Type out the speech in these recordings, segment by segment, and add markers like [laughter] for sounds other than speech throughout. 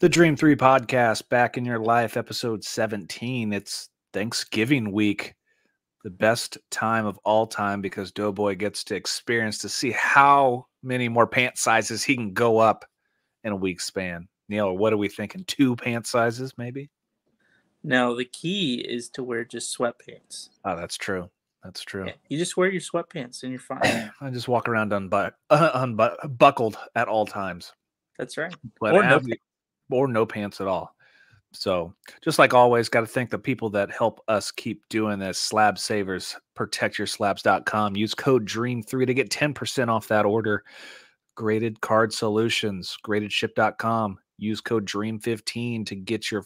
The Dream 3 podcast back in your life, episode 17. It's Thanksgiving week, the best time of all time because Doughboy gets to experience to see how many more pant sizes he can go up in a week span. Neil, what are we thinking? Two pant sizes, maybe? Now, the key is to wear just sweatpants. Oh, that's true. That's true. Yeah, you just wear your sweatpants and you're fine. [clears throat] I just walk around unbu- uh, unbuckled at all times. That's right. But Or no or no pants at all. So, just like always, got to thank the people that help us keep doing this. Slab Savers, protectyourslabs.com. Use code DREAM3 to get 10% off that order. Graded Card Solutions, gradedship.com. Use code DREAM15 to get your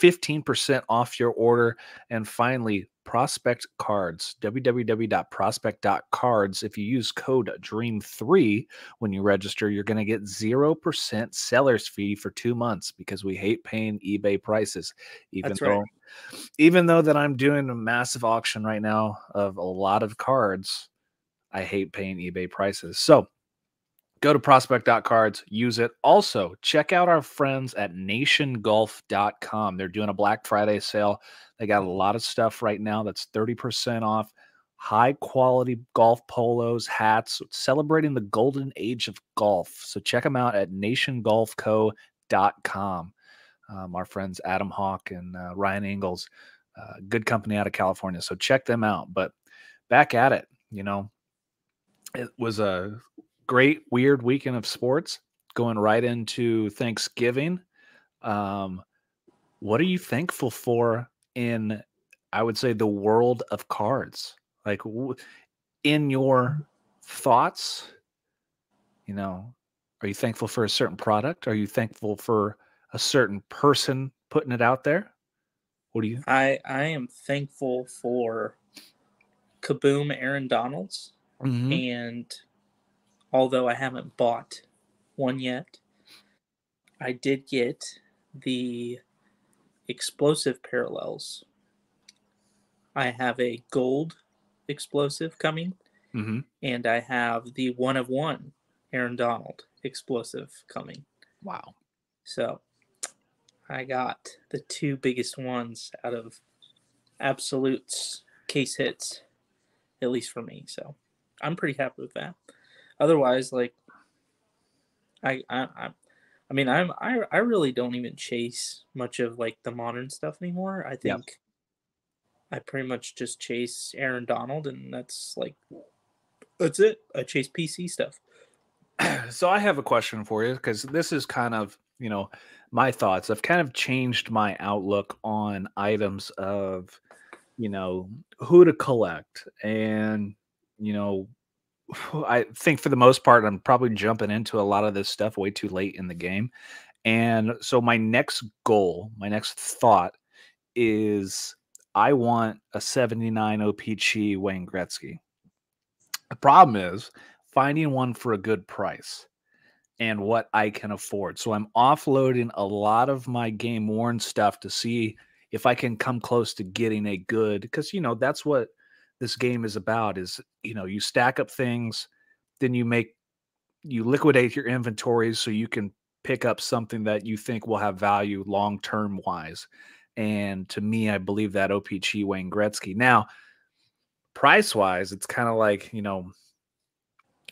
15% off your order. And finally, Prospect Cards, www.prospect.cards. If you use code DREAM3 when you register, you're going to get 0% seller's fee for two months because we hate paying eBay prices. Even That's though, right. even though that I'm doing a massive auction right now of a lot of cards, I hate paying eBay prices. So go to prospect.cards, use it. Also, check out our friends at nationgolf.com. They're doing a Black Friday sale. They got a lot of stuff right now that's 30% off. High quality golf polos, hats, celebrating the golden age of golf. So check them out at nationgolfco.com. Um, our friends Adam Hawk and uh, Ryan Ingalls, uh, good company out of California. So check them out. But back at it, you know, it was a great, weird weekend of sports going right into Thanksgiving. Um, what are you thankful for in, I would say, the world of cards? Like w- in your thoughts, you know, are you thankful for a certain product? Are you thankful for a certain person putting it out there? What do you? I I am thankful for Kaboom Aaron Donalds, Mhm. and although I haven't bought one yet, I did get the explosive parallels. I have a gold explosive coming, Mhm. and I have the one of one Aaron Donald explosive coming. Wow. So I got the two biggest ones out of absolutes case hits, at least for me. So I'm pretty happy with that. Otherwise, like I I I, I mean I'm I, I really don't even chase much of like the modern stuff anymore. I Yeah. think I pretty much just chase Aaron Donald and that's like that's it. I chase PC stuff. [clears throat] so I have a question for you because this is kind of you know my thoughts. I've kind of changed my outlook on items of you know who to collect, and you know [sighs] I think for the most part I'm probably jumping into a lot of this stuff way too late in the game, and so my next goal, my next thought is I want a 79 OPC Wayne Gretzky. The problem is finding one for a good price and what I can afford. So I'm offloading a lot of my game worn stuff to see if I can come close to getting a good because you know that's what this game is about is you know you stack up things then you make you liquidate your inventories so you can pick up something that you think will have value long term wise. And to me, I believe that OPC Wayne Gretzky. Now, price wise, it's kind of like, you know,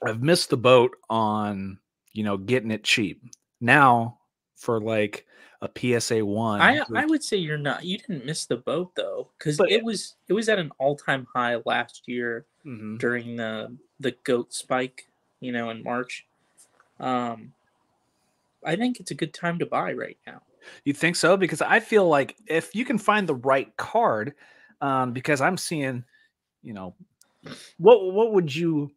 I've missed the boat on, you know, getting it cheap. Now, for like a PSA one, I which- I would say you're not. You didn't miss the boat though, because it was it was at an all time high last year Mhm. during the the goat spike, you know, in March. Um, I think it's a good time to buy right now. You think so? Because I feel like if you can find the right card, um, because I'm seeing, you know, what what would you?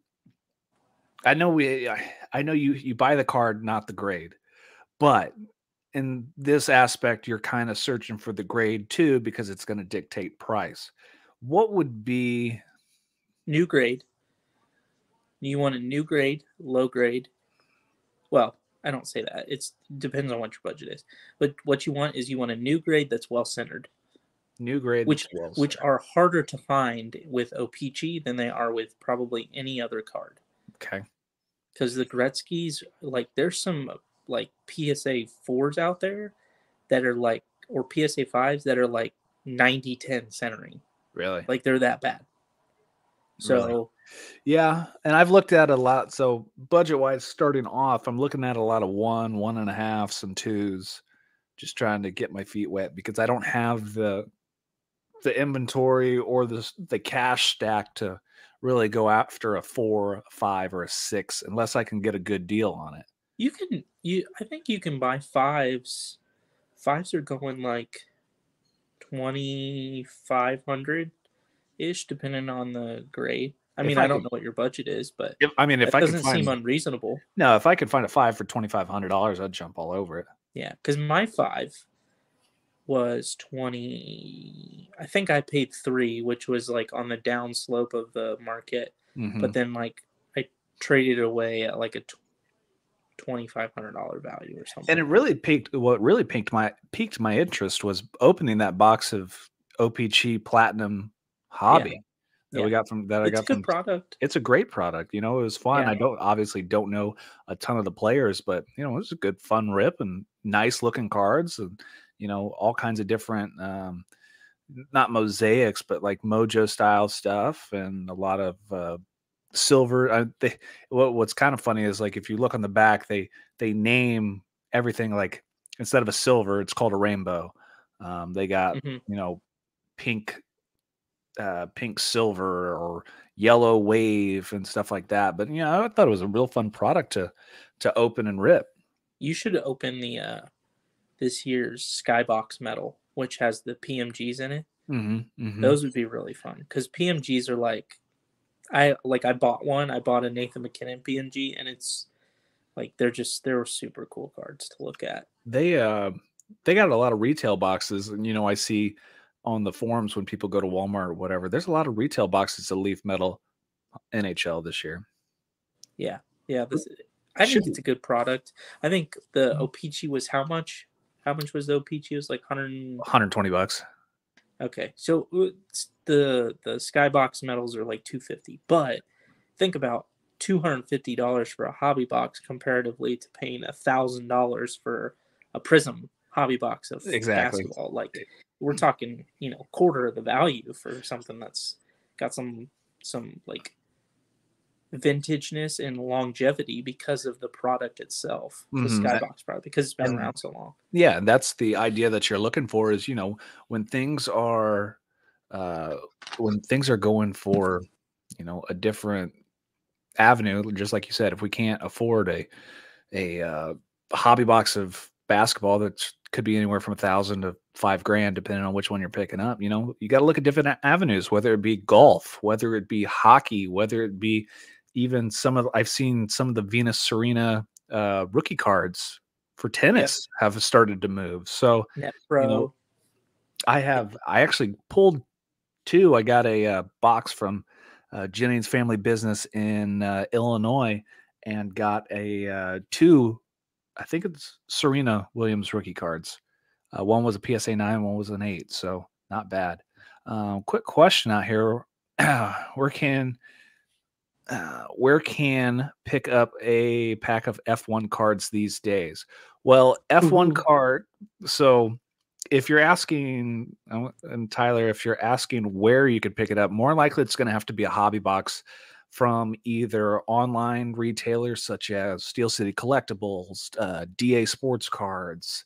I know we, I, I know you you buy the card, not the grade, but in this aspect, you're kind of searching for the grade too because it's going to dictate price. What would be? New grade. You want a new grade, low grade. Well, I don't say that. It depends on what your budget is. But what you want is you want a new grade that's well centered, New grade, which well which are harder to find with OPC than they are with probably any other card. okay. because the Gretzky's like there's some like PSA fours out there that are like or PSA fives that are like 90 10 centering. Really? Like they're that bad. So Really? Yeah, and I've looked at a lot. So budget wise, starting off, I'm looking at a lot of one, one and a halfs, and twos, just trying to get my feet wet because I don't have the the inventory or the the cash stack to really go after a four, a five, or a six unless I can get a good deal on it. You can you I think you can buy fives. Fives are going like 2500 ish depending on the grade. I mean, I I, don't could- know what your budget is, but If, I mean, if I doesn't find seem unreasonable. no, if I could find a five for twenty five hundred dollars, I'd jump all over it. Yeah, because my five was 20. I think I paid three, which was like on the down slope of the market. Mhm. But then, like, I traded away at like a tw- $2,500 value or something. and it really piqued what really piqued my piqued my interest was opening that box of OPC Platinum Hobby that we got from that I it's a got good from. product. It's a great product. You know, it was fun. Yeah. I don't obviously don't know a ton of the players, but you know, it was a good fun rip and nice looking cards and you know all kinds of different um not mosaics but like mojo style stuff and a lot of uh silver uh, they what, what's kind of funny is like if you look on the back they they name everything like instead of a silver it's called a rainbow um they got Mhm. you know pink uh pink silver or yellow wave and stuff like that but you know i thought it was a real fun product to to open and rip You should open the uh this year's Skybox Metal, which has the PMGs in it. mm-hmm, Those would be really fun because PMGs are like, I like I bought one. I bought a Nathan MacKinnon PMG, and it's like they're just they're super cool cards to look at. they uh they got a lot of retail boxes and you know i see on the forums when people go to walmart or whatever there's a lot of retail boxes of leaf metal nhl this year Yeah, yeah. This I Should think it's a good product. I think the Mhm. OPC was how much? How much was the OPC? It was like hundred. 120 bucks Okay, so uh, the the skybox medals are like two fifty, but think about two hundred fifty dollars for a hobby box comparatively to paying a thousand dollars for a Prism hobby box of Exactly. basketball. Like we're talking, you know, quarter of the value for something that's got some some like vintageness and longevity because of the product itself, the Mhm. skybox product, because it's been And- around so long. yeah and that's the idea that you're looking for is you know when things are uh when things are going for you know a different avenue just like you said if we can't afford a a uh, hobby box of basketball that could be anywhere from a thousand to five grand depending on which one you're picking up you know you got to look at different avenues whether it be golf whether it be hockey whether it be even some of i've seen some of the venus serena uh rookie cards for tennis have started to move so Net Pro, know, I have. I actually pulled two. I got a uh, box from uh, Jennings Family Business in uh, Illinois, and got a uh, two. I think it's Serena Williams rookie cards. Uh, one was a PSA nine, one was an eight, so not bad. Um, quick question out here: [clears throat] Where can uh, where can pick up a pack of F1 cards these days? Well, F1 Ooh. card. So, if you're asking, uh, and Tyler, if you're asking where you could pick it up, more likely it's going to have to be a hobby box from either online retailers such as Steel City Collectibles, uh, DA Sports Cards,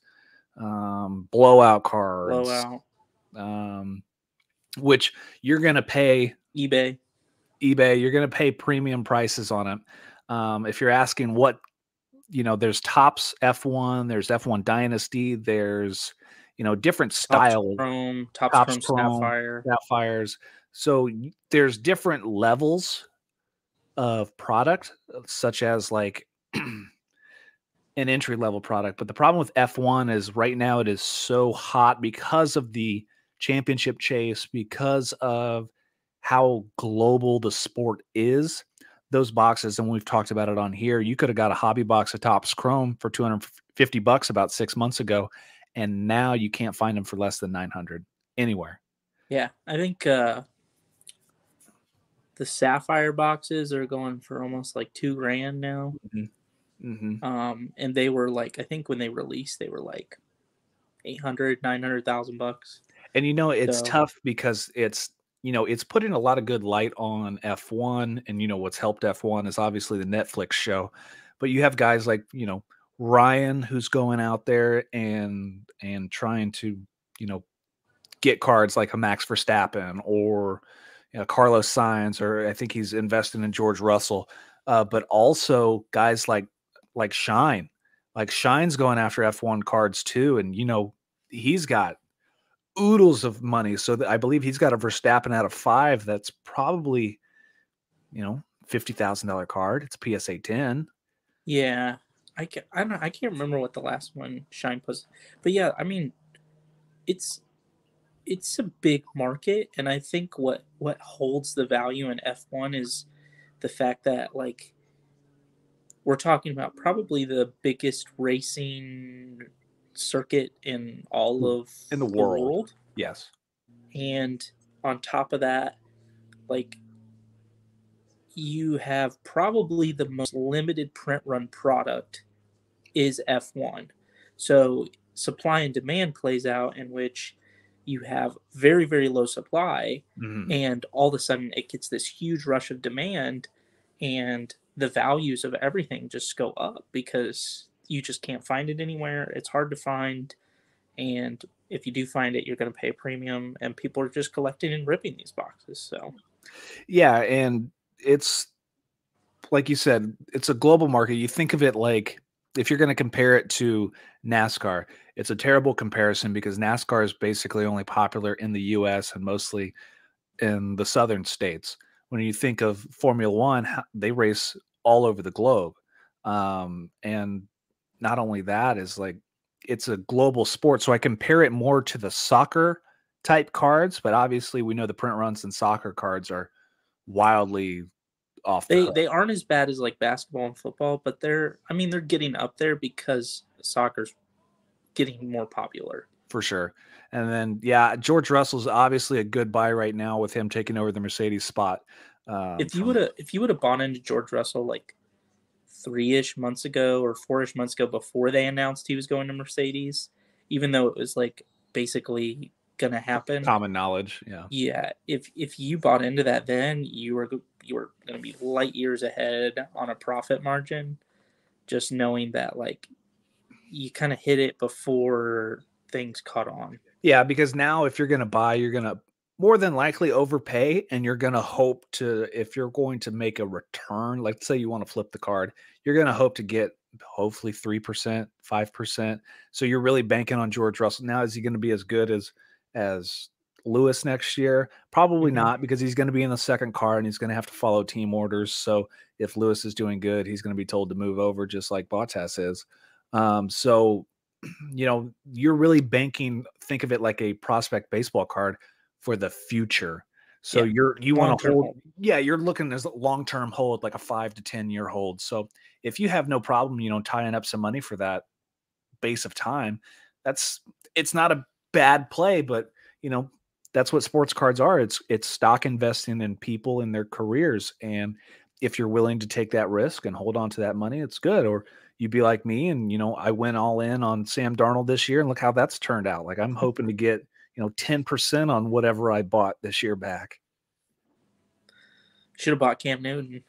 um, Blowout Cards, blowout, um, which you're going to pay eBay. eBay, you're going to pay premium prices on it. Um, if you're asking what, you know, there's Topps F1, there's F1 Dynasty, there's, you know, different style Chrome, Topps, Topps Chrome, Chrome, Sapphire. sapphires. So there's different levels of product, uh, such as like [clears throat] an entry level product. But the problem with F1 is right now it is so hot because of the championship chase, because of how global the sport is. Those boxes, and we've talked about it on here. You could have got a hobby box of Topps Chrome for 250 bucks about six months ago, and now you can't find them for less than 900 anywhere. Yeah, I think uh, the Sapphire boxes are going for almost like two grand now. Mm-hmm. Um, and they were like, I think when they released, they were like 800, 900,000 bucks. And you know, it's So- tough because it's you know, it's putting a lot of good light on F1 and you know what's helped F1 is obviously the Netflix show. But you have guys like, you know, Ryan who's going out there and and trying to, you know, get cards like a Max Verstappen or you know, Carlos Sainz or I think he's investing in George Russell. Uh, but also guys like like Shine. Like Shine's going after F1 cards too and you know, he's got oodles of money. So that I believe he's got a Verstappen out of five. That's probably, you know, fifty thousand dollar card. It's PSA ten. Yeah, I can I don't I can't remember what the last one Shine was, but yeah, I mean, it's it's a big market, and I think what what holds the value in F one is the fact that like we're talking about probably the biggest racing circuit in all of In the world. Yes. and on top of that like you have probably the most limited print run product is f1 so supply and demand plays out in which you have very very low supply Mhm. and all of a sudden it gets this huge rush of demand and the values of everything just go up because you just can't find it anywhere it's hard to find and if you do find it you're going to pay a premium and people are just collecting and ripping these boxes so Yeah, and it's like you said, it's a global market. You think of it like if you're going to compare it to NASCAR, it's a terrible comparison because NASCAR is basically only popular in the US and mostly in the southern states. When you think of Formula 1, they race all over the globe. Um, and not only that is like it's a global sport, so I compare it more to the soccer type cards, but obviously we know the print runs and soccer cards are wildly off the they hook. they aren't as bad as like basketball and football but they're i mean they're getting up there because soccer's getting more popular for sure. And then yeah, George Russell's obviously a good buy right now with him taking over the Mercedes spot. Um, if you would have if you would have bought into George Russell like three ish months ago or four ish months ago before they announced he was going to Mercedes, even though it was like basically gonna happen. common knowledge, yeah. Yeah, if if you bought into that, then you were you were gonna be light years ahead on a profit margin, just knowing that like you kind of hit it before things caught on. Yeah, because now if you're going to buy, you're going to more than likely overpay and you're going to hope to if you're going to make a return, like say you want to flip the card, you're going to hope to get hopefully 3%, 5%. So you're really banking on George Russell. Now is he going to be as good as as Lewis next year? Probably Mhm. not because he's going to be in the second car and he's going to have to follow team orders. So if Lewis is doing good, he's going to be told to move over just like Bottas is. Um, so [clears throat] you know, you're really banking, think of it like a prospect baseball card for the future. So Yeah, you're you want to hold, yeah, you're looking as a long-term hold, like a five to 10 year hold. So if you have no problem, you know, tying up some money for that base of time, that's it's not a bad play, but you know, that's what sports cards are. It's it's stock investing in people in their careers. And if you're willing to take that risk and hold on to that money, it's good. Or you'd be like me and you know, I went all in on Sam Darnold this year and look how that's turned out. Like I'm hoping to get, you know, 10% on whatever I bought this year back. Should have bought Cam Newton.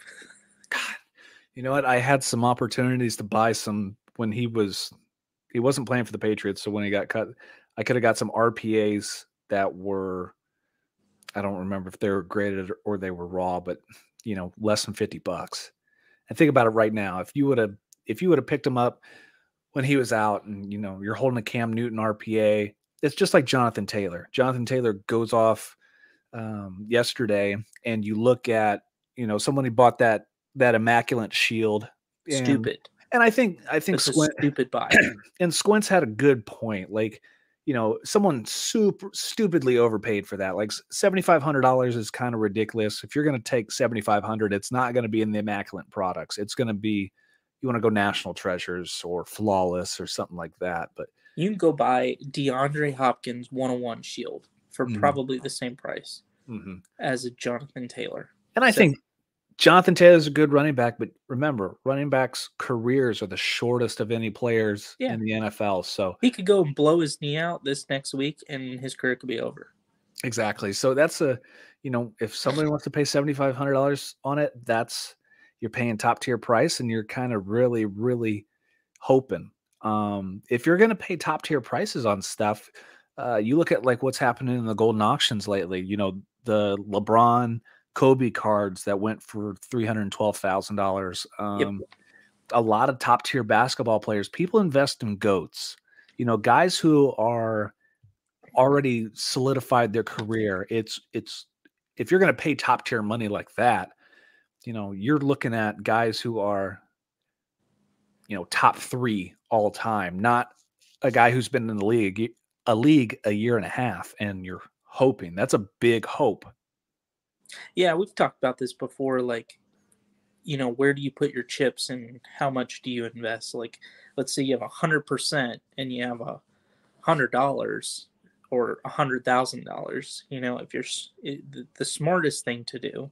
God, you know what? I had some opportunities to buy some when he was he wasn't playing for the Patriots. So when he got cut, I could have got some RPAs that were I don't remember if they were graded or they were raw, but you know, less than 50 bucks. And think about it right now. If you would have if you would have picked him up when he was out and you know you're holding a Cam Newton RPA, it's just like Jonathan Taylor. Jonathan Taylor goes off um, yesterday, and you look at you know someone who bought that that immaculate shield. and- Stupid. And I think I think Squint, stupid buy. [clears throat] and Squints had a good point. Like, you know, someone super stupidly overpaid for that. Like seventy five hundred dollars is kind of ridiculous. If you're going to take seventy five hundred, it's not going to be in the immaculate products. It's going to be you want to go national treasures or flawless or something like that. But You can go buy DeAndre Hopkins 101 shield for Mhm. probably the same price mhm. as a Jonathan Taylor. and I So- think Jonathan Taylor's a good running back, but remember, running backs' careers are the shortest of any players Yeah. in the NFL. So He could go and blow his knee out this next week, and his career could be over. exactly. So that's a, you know, if somebody wants to pay seventy five hundred dollars on it, that's you're paying top tier price, and you're kind of really, really hoping. Um, if you're going to pay top tier prices on stuff, uh, you look at like what's happening in the Goldin auctions lately. You know, the LeBron, Kobe cards that went for three hundred twelve thousand dollars. Um, A lot of top tier basketball players, people invest in goats. You know, guys who are already solidified their career. It's it's if you're going to pay top tier money like that, you know, you're looking at guys who are, you know, top three all time, not a guy who's been in the league a league a year and a half, and you're hoping that's a big hope. Yeah, we've talked about this before. Like, you know, where do you put your chips and how much do you invest? Like, let's say you have a hundred percent and you have a hundred dollars or a hundred thousand dollars. You know, if you're it, the, smartest thing to do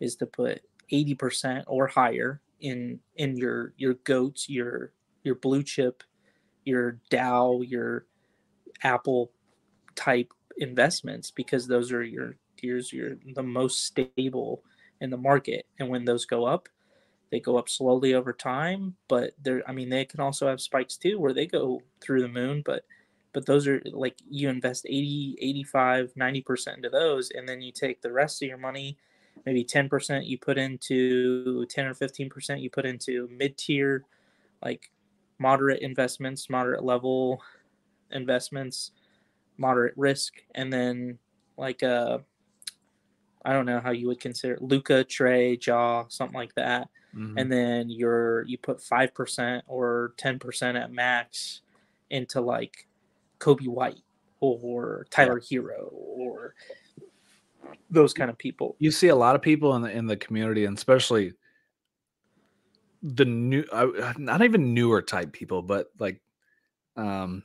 is to put eighty percent or higher in in your your goats, your your blue chip, your Dow, your Apple type investments because those are your yours you're the most stable in the market. And when those go up they go up slowly over time but they're i mean they can also have spikes too where they go through the moon but but those are like you invest 80 85 90% into those and then you take the rest of your money maybe 10% you put into 10 or 15% you put into mid-tier like moderate investments moderate level investments moderate risk and then like uh I don't know how you would consider Luka, Trae, Ja, something like that. Mhm. And then you're you put five percent or ten percent at max into like Coby White or Tyler Herro or those kind of people. you see a lot of people in the in the community, and especially the new, uh, not even newer type people, but like um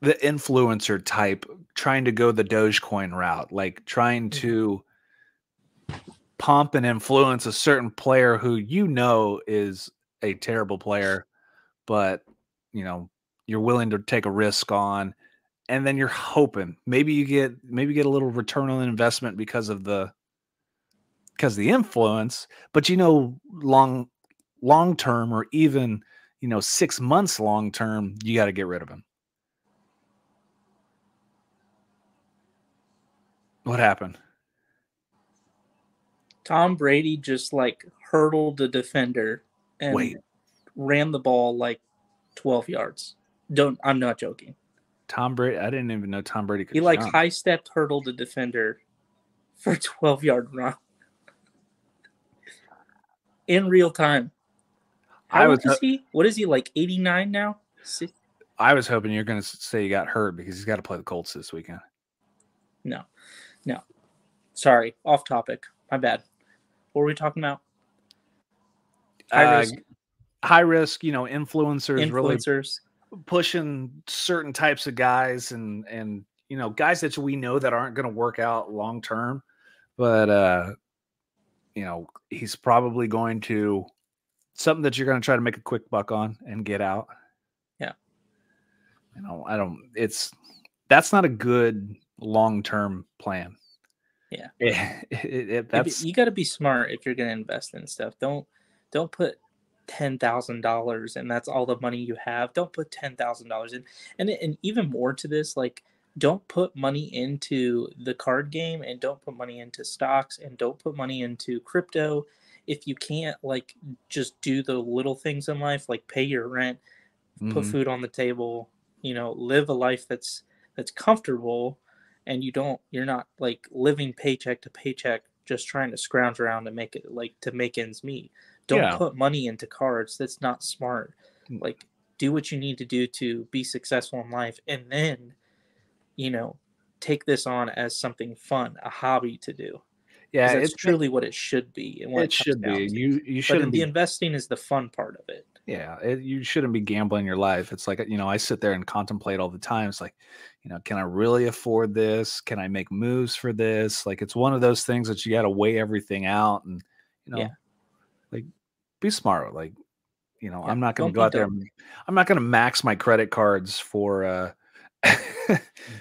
the influencer type trying to go the Dogecoin route, like trying Mhm. to pump and influence a certain player who you know is a terrible player, but you know you're willing to take a risk on, and then you're hoping maybe you get maybe get a little return on investment because of the because the influence, but you know long long term or even you know six months long term, you got to get rid of him. What happened? Tom Brady just like hurdled the defender and Wait. ran the ball like twelve yards. Don't I'm not joking. Tom Brady. I didn't even know Tom Brady could. He like jump. high stepped hurdled the defender for [laughs] a 12 yard run in real time. How I old was is he? What is he like 89 now? I was hoping you're going to say he got hurt because he's got to play the Colts this weekend. No, no. Sorry, off topic. My bad. What were we talking about? High Uh, risk High risk, you know, influencers really influencers. Pushing certain types of guys and and you know guys that we know that aren't going to work out long term, but uh, you know he's probably going to something that you're going to try to make a quick buck on and get out. Yeah. You know, I don't. It's that's not a good long term plan. Yeah. [laughs] It, it, it- that's you got to be smart if you're going to invest in stuff. Don't don't put ten thousand dollars and that's all the money you have. Don't put ten thousand dollars in, and and even more to this, like don't put money into the card game and don't put money into stocks and don't put money into crypto. If you can't like just do the little things in life, like pay your rent, put Mhm. food on the table, you know, live a life that's that's comfortable and you don't you're not like living paycheck to paycheck just trying to scrounge around to make it like to make ends meet. Don't Yeah. put money into cards. That's not smart. Mm. Like do what you need to do to be successful in life and then you know take this on as something fun, a hobby to do. yeah, it's truly what it should be and what it it, should be. to. You you shouldn't the be investing is the fun part of it. Yeah, it, you shouldn't be gambling your life. It's like you know, I sit there and contemplate all the time. It's like, you know, can I really afford this? Can I make moves for this? Like, it's one of those things that you got to weigh everything out, and you know, Yeah. Be smart. Like, you know, Yeah, I'm not going to go out there. and- I'm not going to max my credit cards for uh [laughs]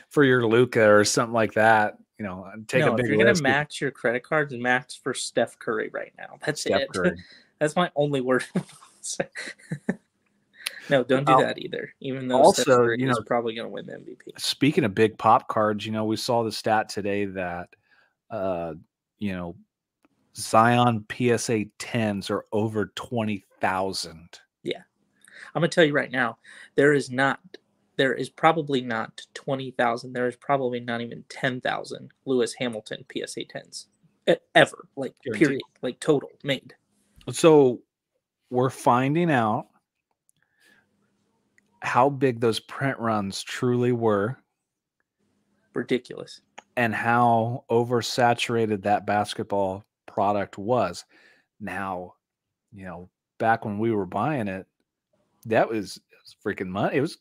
for your Luka or something like that. You know, take no, a big if you're gonna risk. max your credit cards, and max for Steph Curry right now. That's Steph it. Curry. [laughs] That's my only word. [laughs] no, don't do Well, that either. Even though Steph also, Curry you is know- probably gonna win the MVP. Speaking of big pop cards, you know, we saw the stat today that uh, you know, Zion PSA 10s are over 20,000. Yeah. I'm gonna tell you right now, there is not, there is probably not twenty thousand. There is probably not even ten thousand Lewis Hamilton PSA tens e- ever, like Guaranteed. period, like total made. So we're finding out how big those print runs truly were Ridiculous. and how oversaturated that basketball product was. Now, you know, back when we were buying it, that was, it was freaking money. It was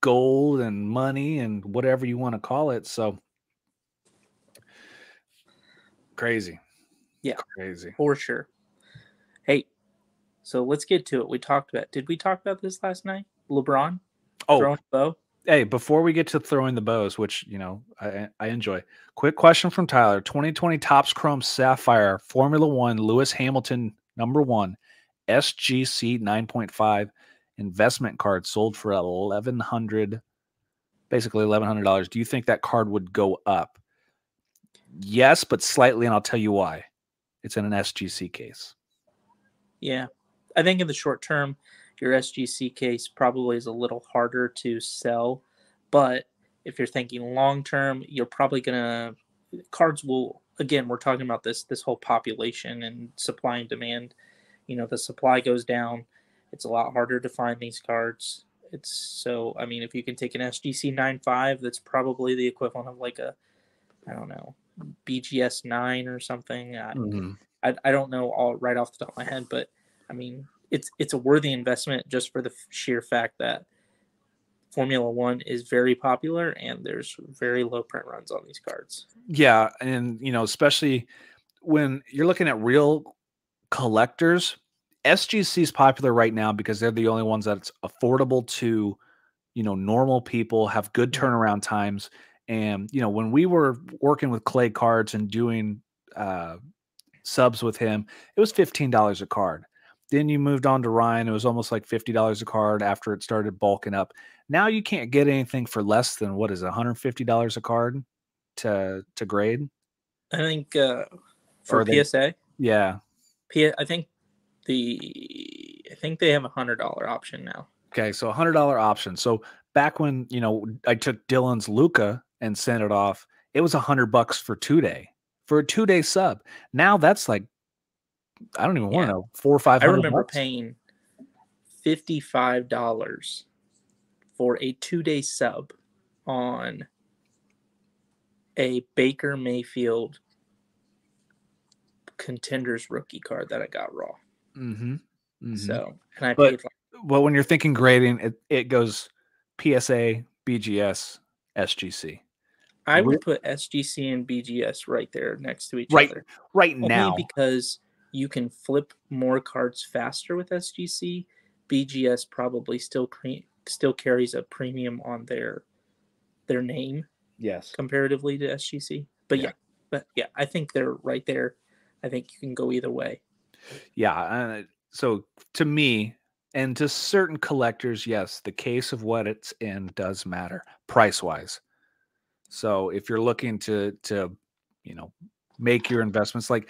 gold and money and whatever you want to call it. So crazy. Yeah. Crazy. for sure. Hey, so let's get to it. We talked about. Did we talk about this last night? LeBron Oh, throwing a bow. Hey, before we get to throwing the bows, which you know I, I enjoy, quick question from Tyler: 2020 Topps Chrome Sapphire Formula One Lewis Hamilton number one SGC 9.5 investment card sold for eleven hundred, basically eleven hundred dollars. Do you think that card would go up? Yes, but slightly, and I'll tell you why. It's in an SGC case. Yeah, I think in the short term, your SGC case probably is a little harder to sell, but if you're thinking long term, you're probably gonna cards will again. We're talking about this this whole population and supply and demand. You know, the supply goes down. It's a lot harder to find these cards. It's so I mean, if you can take an SGC 9.5, that's probably the equivalent of like a I don't know BGS 9 or something. I, mm-hmm. I, I don't know all right off the top of my head, but I mean, it's it's a worthy investment just for the f- sheer fact that Formula One is very popular and there's very low print runs on these cards. Yeah, and you know, especially when you're looking at real collectors, SGC is popular right now because they're the only ones that's affordable to, you know, normal people, have good turnaround times. And you know, when we were working with Clay Cards and doing uh, subs with him, it was fifteen dollars a card. Then you moved on to Ryan; it was almost like fifty dollars a card after it started bulking up. Now you can't get anything for less than what is it, one hundred fifty dollars a card to to grade. I think uh, for Or they- PSA, Yeah. P- I think the I think they have a hundred dollar option now. Okay, so a hundred dollar option. So back when you know I took Dylan's Luka and sent it off, it was a hundred bucks for two day for a two day sub. Now that's like I don't even want Yeah. to know four or five I remember bucks. paying fifty five dollars for a two day sub on a Baker Mayfield contenders rookie card that I got raw. Mm-hmm. Mhm. So and I But- paid like, well, when you're thinking grading, it it goes PSA, BGS, SGC. I would put SGC and BGS right there next to each Right other. Right Only now, because you can flip more cards faster with SGC. BGS probably still cre- still carries a premium on their their name yes. comparatively to SGC. But Yeah. yeah, but yeah, I think they're right there. I think you can go either way. Yeah. Uh, so to me and to certain collectors, yes, the case of what it's in does matter price wise. So if you're looking to to you know make your investments, like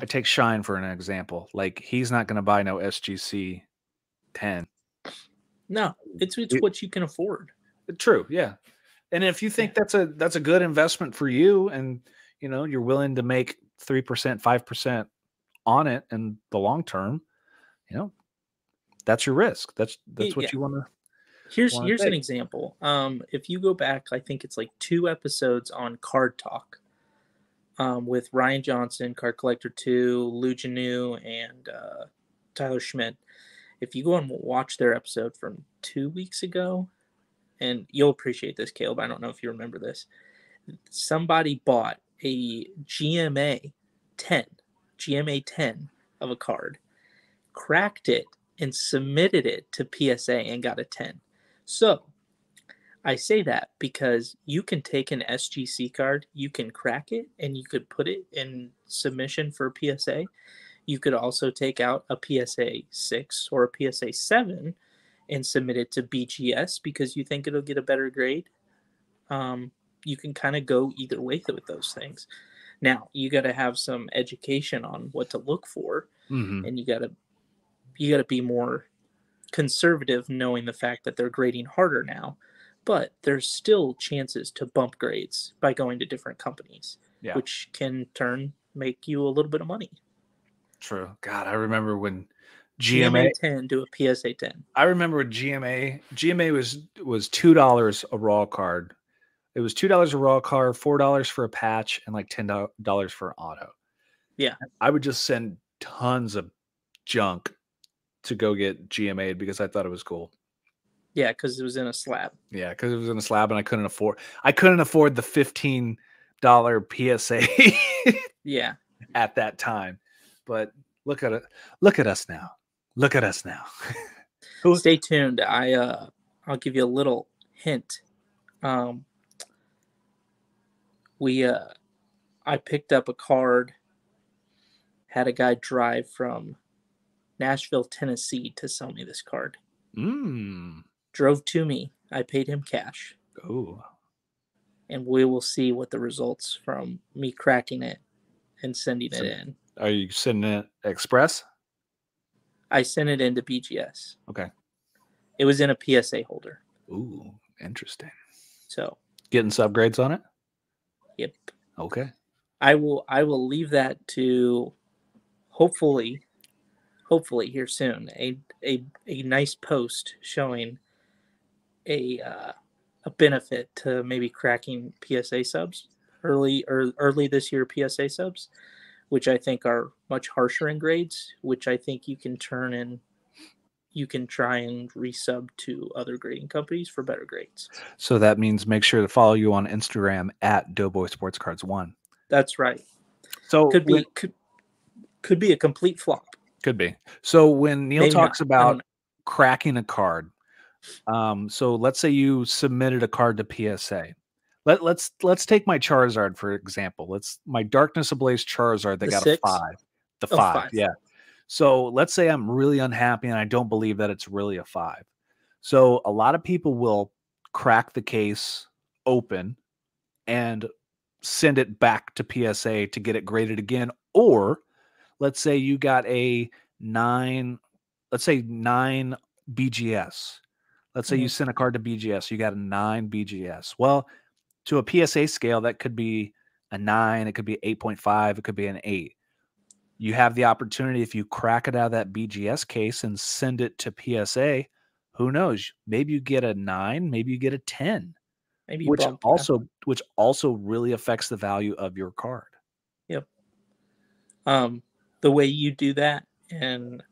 I take Shine for an example, like he's not going to buy no SGC ten. No, it's it's It- what you can afford. True, yeah. And if you think that's a that's a good investment for you, and you know you're willing to make three percent, five percent on it in the long term, you know that's your risk. That's that's what yeah. you want to. Here's here's an example. Um, if you go back, I think it's like two episodes on Card Talk, um, with Ryan Johnson, Card Collector Two, Lou Janu, and uh, Tyler Schmidt. if you go and watch their episode from two weeks ago, and you'll appreciate this, Caleb. I don't know if you remember this. Somebody bought a GMA 10, GMA 10 of a card, cracked it, and submitted it to PSA and got a 10. So I say that because you can take an SGC card, you can crack it, and you could put it in submission for PSA. You could also take out a PSA 6 or a PSA 7 and submit it to BGS because you think it'll get a better grade. Um, you can kind of go either way with those things. Now, you got to have some education on what to look for, Mhm. and you got to you got to be more conservative knowing the fact that they're grading harder now but there's still chances to bump grades by going to different companies Yeah. which can turn make you a little bit of money True. God, I remember when gma, GMA. 10 to a psa 10 I remember when GMA. GMA was was two dollars a raw card. It was two dollars a raw card, four dollars for a patch, and like ten dollars for auto. Yeah. I would just send tons of junk to go get GMA because I thought it was cool. Yeah because it was in a slab Yeah, because it was in a slab and I couldn't afford. I couldn't afford the fifteen dollar PSA [laughs] yeah at that time. But look at it. Look at us now. Look at us now. [laughs] Stay tuned i uh i'll give you a little hint um we uh i picked up a card had a guy drive from nashville tennessee to sell me this card Mmm. Drove to me i paid him cash Ooh. and we will see what the results from me cracking it and sending So- it in Are you sending it express? i sent it into bgs Okay. it was in a psa holder Ooh, interesting. so Getting subgrades on it? yep Okay. I will I will leave that to hopefully hopefully here soon a a, a nice post showing a uh, a benefit to maybe cracking PSA subs early or early this year PSA subs which I think are much harsher in grades which I think you can turn in you can try and resub to other grading companies for better grades. So that means make sure to follow you on Instagram at Doughboy Sports Cards One. That's right. So Could be when- could, could be a complete flop. could be. So when Neil Maybe talks not. About cracking a card, um, so let's say you submitted a card to PSA. Let, let's let's take my Charizard for example. Let's my Darkness Ablaze Charizard that The got six? a five. The Oh, five, five. yeah. So let's say I'm really unhappy and I don't believe that it's really a five. So a lot of people will crack the case open and send it back to PSA to get it graded again. Or let's say you got a nine, let's say nine BGS. Let's say you Mhm. sent a card to BGS, you got a nine BGS. Well, to a PSA scale, that could be a nine, it could be 8.5, it could be an eight. You have the opportunity if you crack it out of that BGS case and send it to PSA, who knows? Maybe you get a nine, maybe you get a 10 Maybe which also which also really affects the value of your card. Yep. Um the way you do that and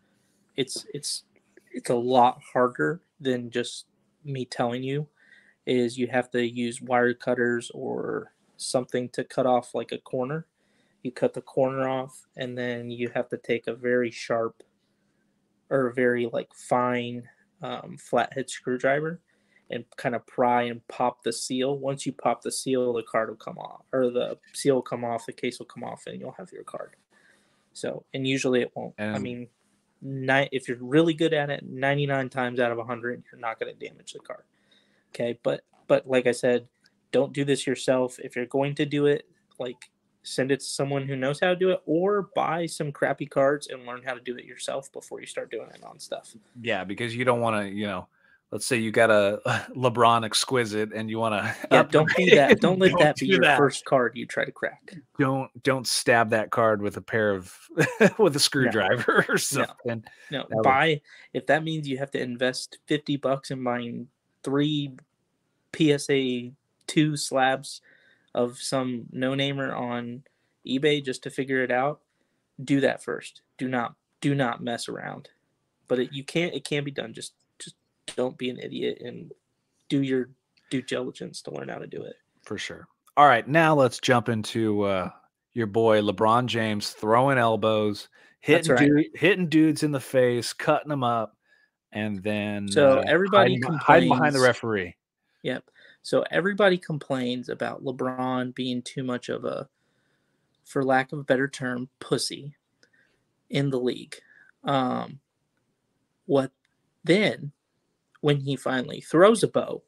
it's it's it's a lot harder than just me telling you is you have to use wire cutters or something to cut off like a corner. You cut the corner off and then you have to take a very sharp or very like fine um, flathead screwdriver and kind of pry and pop the seal. Once you pop the seal the card will come off or the seal will come off the case will come off and you'll have your card. So, and usually it won't. I mean, ni- if you're really good at it, 99 times out of 100, you're not going to damage the card. Okay, but but like I said, don't do this yourself. If you're going to do it, like send it to someone who knows how to do it, or buy some crappy cards and learn how to do it yourself before you start doing it on stuff. Yeah, because you don't want to, you know, let's say you got a LeBron exquisite and you want to [laughs] Yeah, don't do that. Don't [laughs] let that be your that. first card you try to crack. Don't don't stab that card with a pair of [laughs] with a screwdriver or something. No, would- buy if that means you have to invest fifty bucks in buying three PSA two slabs of some no namer on eBay just to figure it out. Do that first. Do not do not mess around. but it, you can't. It can be done. Just don't be an idiot and do your due diligence to learn how to do it. For sure. All right, now let's jump into uh, your boy LeBron James throwing elbows, hitting right. dude, hitting dudes in the face, cutting them up, and then So uh, everybody hiding, hiding behind the referee. Yep. So everybody complains about LeBron being too much of a, for lack of a better term, pussy in the league. Um, what then, when he finally throws a bow,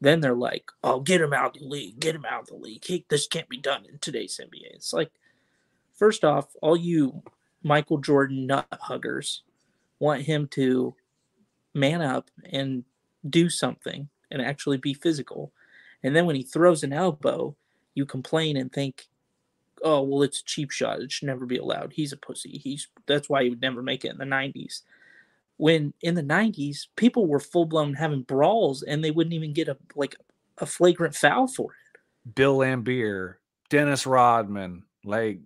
then they're like, "Oh, get him out of the league! Get him out of the league! He, this can't be done in today's NBA." It's like, first off, all you Michael Jordan nut huggers want him to man up and do something and actually be physical. And then when he throws an elbow, you complain and think, "Oh, well, it's a cheap shot. It should never be allowed. He's a pussy. He's that's why he would never make it in the '90s." When in the '90s, people were full blown having brawls and they wouldn't even get a like a flagrant foul for it. Bill Laimbeer, Dennis Rodman, like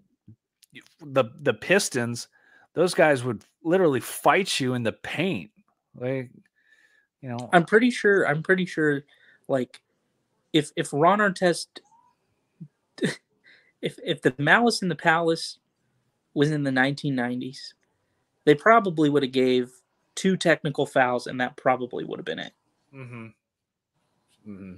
the the Pistons, those guys would literally fight you in the paint. Like, you know, I'm pretty sure. I'm pretty sure. Like, if if Ron Artest, [laughs] if if the Malice in the Palace was in the 1990s, they probably would have gave two technical fouls, and that probably would have been it. Mm-hmm. Mm-hmm.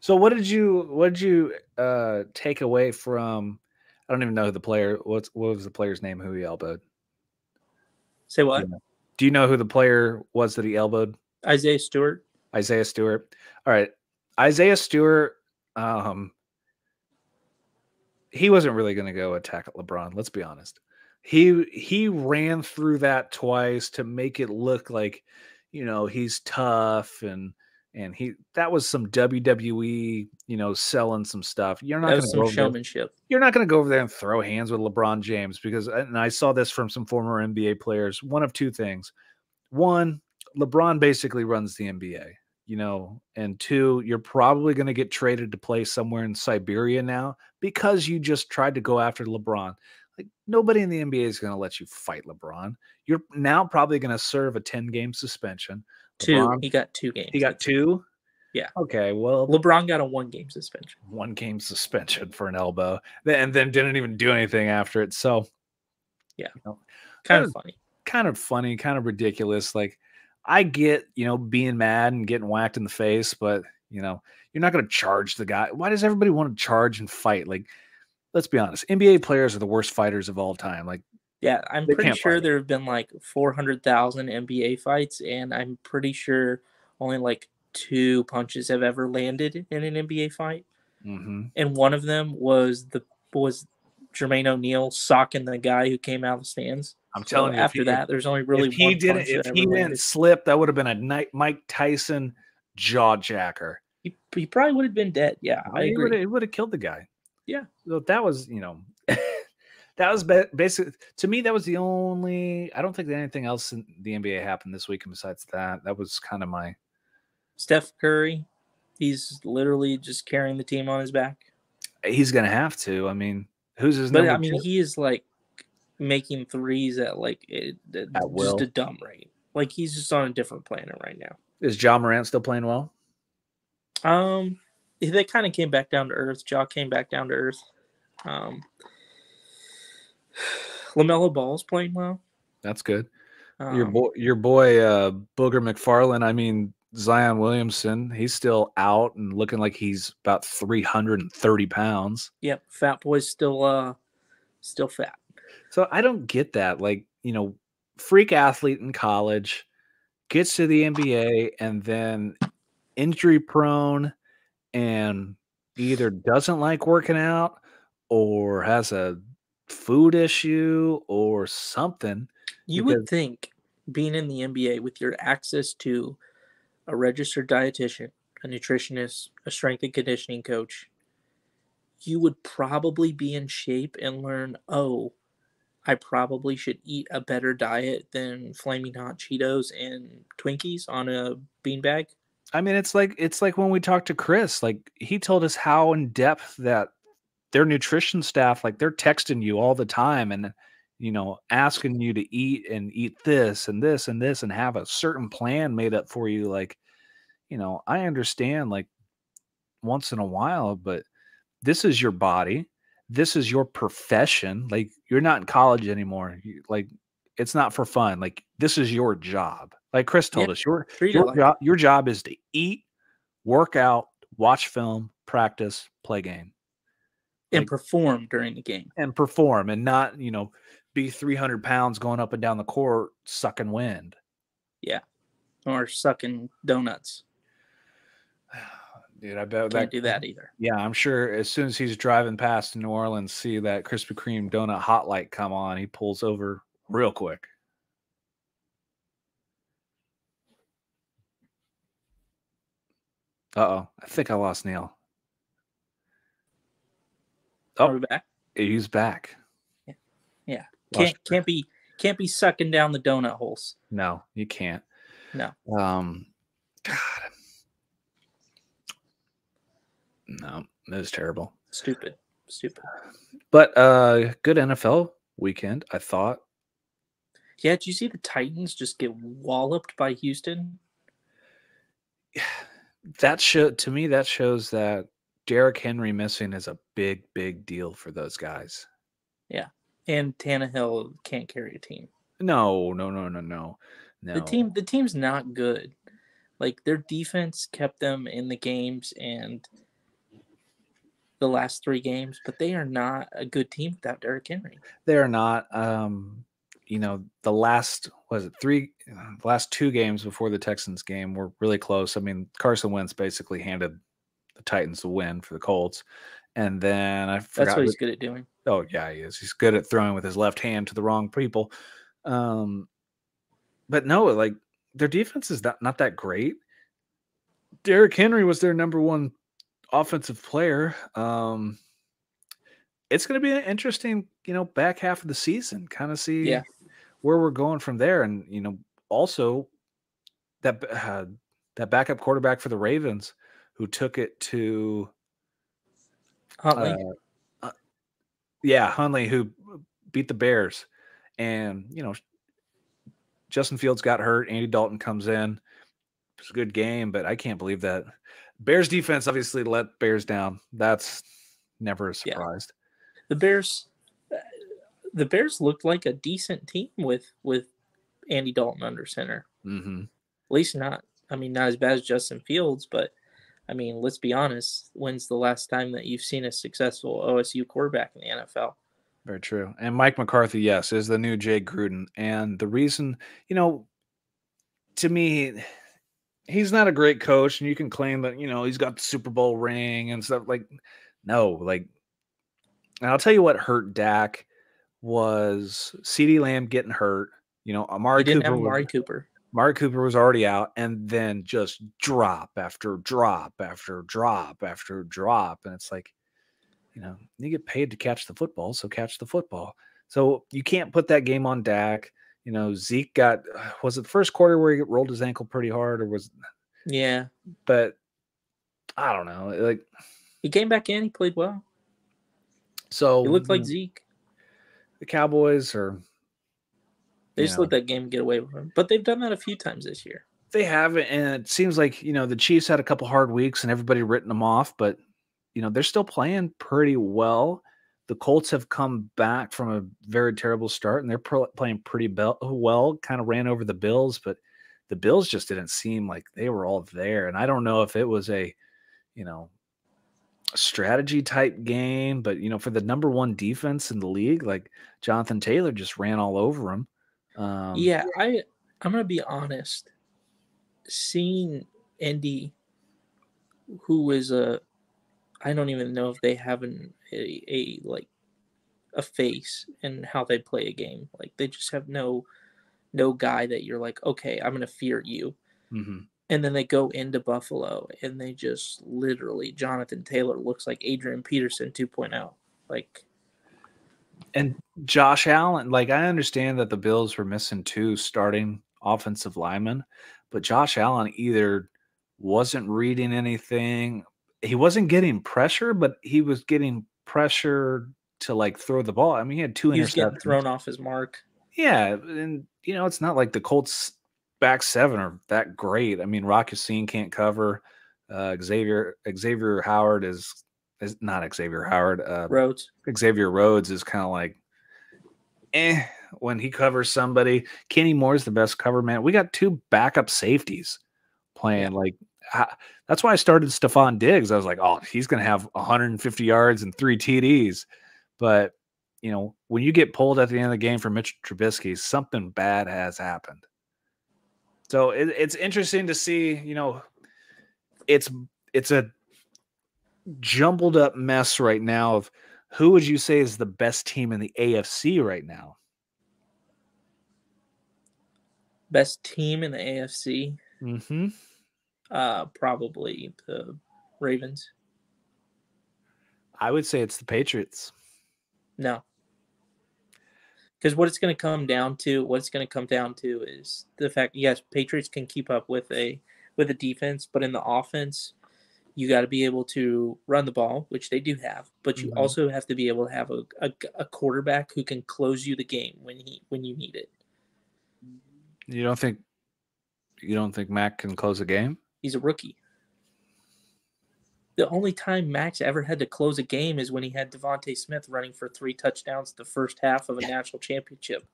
So what did you what did you uh take away from I don't even know who the player what's what was the player's name who he elbowed? Say what? Do you know who the player was that he elbowed? Isaiah Stewart. Isaiah Stewart. All right. Isaiah Stewart um he wasn't really going to go attack at LeBron, let's be honest. He he ran through that twice to make it look like you know, he's tough and and he that was some WWE, you know, selling some stuff. You're not going to go some there showmanship. you're not going to go over there and throw hands with LeBron James because, uh, and I saw this from some former NBA players. One of two things: one, LeBron basically runs the NBA, you know, and two, you're probably going to get traded to play somewhere in Siberia now because you just tried to go after LeBron. Like nobody in the NBA is going to let you fight LeBron. You're now probably going to serve a 10 game suspension. Two. LeBron- He got two games. He got two. Yeah. Okay. Well, LeBron got a one game suspension. one game suspension for an elbow, and then didn't even do anything after it. So, Yeah. you know, Kind Uh, of funny. kind of funny, kind of ridiculous. Like, I get, you know, being mad and getting whacked in the face, but you know, you're not going to charge the guy. Why does everybody want to charge and fight? Like, let's be honest, NBA players are the worst fighters of all time. Like, Yeah, I'm pretty sure fight. there have been like 400,000 NBA fights, and I'm pretty sure only like two punches have ever landed in an NBA fight, mhm. and one of them was the was Jermaine O'Neal socking the guy who came out of the stands. I'm So telling you, after he- that, there's only really if he one didn't, if he didn't landed. slip, that would have been a Ni- Mike Tyson jaw jacker. He, he probably would have been dead. Yeah, I It agree. would have, it would have killed the guy. Yeah. well, that was, you know, [laughs] that was ba- basically to me. That was the only. I don't think that anything else in the NBA happened this week. And besides that, that was kind of my. Steph Curry, he's literally just carrying the team on his back. He's gonna have to. I mean, who's his But number I mean, two? he is like making threes at like it, it- At will. just a dumb rate. Like he's just on a different planet right now. Is Ja Morant still playing well? Um, they kind of came back down to earth. Ja came back down to earth. Um, [sighs] LaMelo Ball's playing well. That's good. Um, your boy, your boy, uh, Booger McFarland. I mean, Zion Williamson. He's still out and looking like he's about three hundred and thirty pounds. Yep, Fat Boy's still uh still fat. So I don't get that. Like, you know, freak athlete in college gets to the NBA and then injury prone and either doesn't like working out or has a food issue or something. You would think being in the NBA with your access to a registered dietitian, a nutritionist, a strength and conditioning coach, you would probably be in shape and learn, oh, I probably should eat a better diet than flaming hot Cheetos and Twinkies on a beanbag. I mean, it's like it's like when we talked to Chris, like he told us how in depth that their nutrition staff, like they're texting you all the time and you know, asking you to eat and eat this and this and this and have a certain plan made up for you. Like, you know, I understand like once in a while, but this is your body. This is your profession. Like, you're not in college anymore. You, like, it's not for fun. Like, this is your job. Like Chris told Yeah, us, your your like job, your job is to eat, work out, watch film, practice, play game, and perform during the game. and perform, and not you know be 300 pounds going up and down the court sucking wind. Yeah, or sucking donuts. [sighs] Dude, I bet Can't that do that either. Yeah, I'm sure as soon as he's driving past New Orleans, see that Krispy Kreme donut hot light come on, he pulls over real quick. Uh oh, I think I lost Neil. Oh. Are we back? He's back. Yeah. Lost- Can't can't be can't be sucking down the donut holes. No, you can't. No. Um, God. No, it was terrible. Stupid. Stupid. But uh good NFL weekend, I thought. Yeah, did you see the Titans just get walloped by Houston? [sighs] That show to me that shows that Derrick Henry missing is a big, big deal for those guys. Yeah, and Tannehill can't carry a team. No, no, no, no, no. No. The team the team's not good. Like their defense kept them in the games and the last three games, but they are not a good team without Derrick Henry. they're not um you know the last was it three uh, last two games before the texans game were really close. I mean carson wentz basically handed the titans the win for the colts. And then i forgot That's what he's good at doing. oh yeah he is. He's good at throwing with his left hand to the wrong people. Um but no like their defense is not, not that great. Derrick henry was their number one offensive player. Um it's going to be an interesting you know back half of the season kind of see Yeah. Where we're going from there and you know also that uh, that backup quarterback for the ravens who took it to Huntley. uh, uh, yeah, Huntley who beat the Bears, and you know, Justin Fields got hurt. Andy Dalton comes in. It's a good game, but I can't believe that Bears defense obviously let Bears down. That's never a Yeah. surprise. the Bears the Bears looked like a decent team with with Andy Dalton under center. hmm At least not I mean not as bad as Justin Fields, but I mean, let's be honest, when's the last time that you've seen a successful OSU quarterback in the NFL? Very true. And Mike McCarthy, yes, is the new Jay Gruden. And the reason, you know, to me, he's not a great coach, and you can claim that, you know, he's got the Super Bowl ring and stuff. Like, no, like, and I'll tell you what hurt Dak was CeeDee Lamb getting hurt. You know, Amari Cooper, have was, Amari Cooper. Amari Cooper was already out, and then just drop after drop after drop after drop. And it's like, you know, you get paid to catch the football, so catch the football. So you can't put that game on Dak. You know, Zeke got [sighs] was it the first quarter where he rolled his ankle pretty hard, or was Yeah. but I don't know. Like He came back in, he played well. so He looked like Zeke. The Cowboys or They just know, let that game get away with him. But they've done that a few times this year. they have and it seems like you know the Chiefs had a couple hard weeks and everybody written them off, but you know they're still playing pretty well. The Colts have come back from a very terrible start, and they're pro- playing pretty bel- well. Kind of ran over the Bills, but the Bills just didn't seem like they were all there. And I don't know if it was a, you know, strategy type game, but you know, for the number one defense in the league, like Jonathan Taylor just ran all over him. Um, yeah, I I'm gonna be honest. Seeing Indy, who is a, I don't even know if they have an a, a like a face in how they play a game. Like they just have no no guy that you're like, okay, I'm gonna fear you. mhm. And then they go into Buffalo and they just literally Jonathan Taylor looks like Adrian Peterson 2.0. Like And Josh Allen, like I understand that the Bills were missing two starting offensive linemen, but Josh Allen either wasn't reading anything, he wasn't getting pressure, but he was getting pressure to like throw the ball. I mean, he had two He interceptions. thrown off his mark. Yeah, and you know, it's not like the Colts back seven are that great. I mean, Rock Ya-Sin can't cover. Uh, Xavier Xavier Howard is is not Xavier Howard. Uh, Rhodes. Xavier Rhodes is kind of like, eh, when he covers somebody. Kenny Moore's the best cover man. We got two backup safeties playing. Like I, that's why I started Stefon Diggs. I was like, oh, he's gonna have 150 yards and three TDs. But you know, when you get pulled at the end of the game for Mitch Trubisky, something bad has happened. So it, it's interesting to see. You know, it's it's a jumbled up mess right now of who would you say is the best team in the AFC right now? Best team in the AFC. Mm-hmm. Uh, probably the Ravens. I would say it's the Patriots. No. Because what it's going to come down to, what it's going to come down to is the fact, yes, Patriots can keep up with a with a defense, but in the offense, you got to be able to run the ball, which they do have, but you Mhm. also have to be able to have a, a, a quarterback who can close you the game when he when you need it. You don't think you don't think Mac can close a game? He's a rookie. The only time Max ever had to close a game is when he had DeVonta Smith running for three touchdowns the first half of a national championship.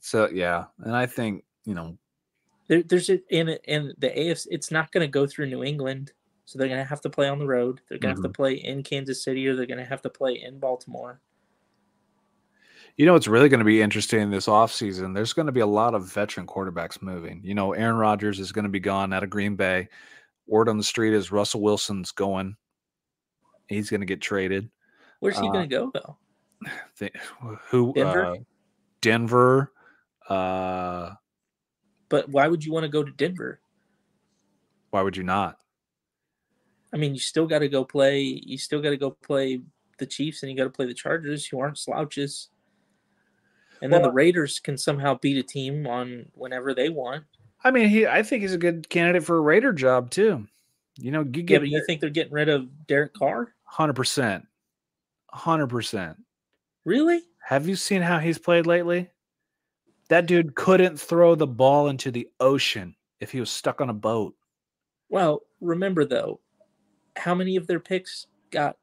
So yeah, and I think you know There, there's a, in in the AFC, it's not going to go through New England, so they're going to have to play on the road. They're going to have to mm-hmm. play in Kansas City, or they're going to have to play in Baltimore. You know, it's really going to be interesting this offseason. There's going to be a lot of veteran quarterbacks moving. You know, Aaron Rodgers is going to be gone out of Green Bay. Word on the street is Russell Wilson's going. He's going to get traded. Where's he Uh, going to go though? [sighs] Th- who? Denver? Uh, Denver. Uh, But why would you want to go to Denver? why would you not? I mean, you still got to go play. You still got to go play the Chiefs, and you got to play the Chargers, who aren't slouches. And then the Raiders can somehow beat a team on whenever they want. I mean, he. I think he's a good candidate for a Raider job too. You know, you Yeah, but you think they're getting rid of Derek Carr? hundred percent, hundred percent. Really? Have you seen how he's played lately? That dude couldn't throw the ball into the ocean if he was stuck on a boat. Well, remember though, how many of their picks got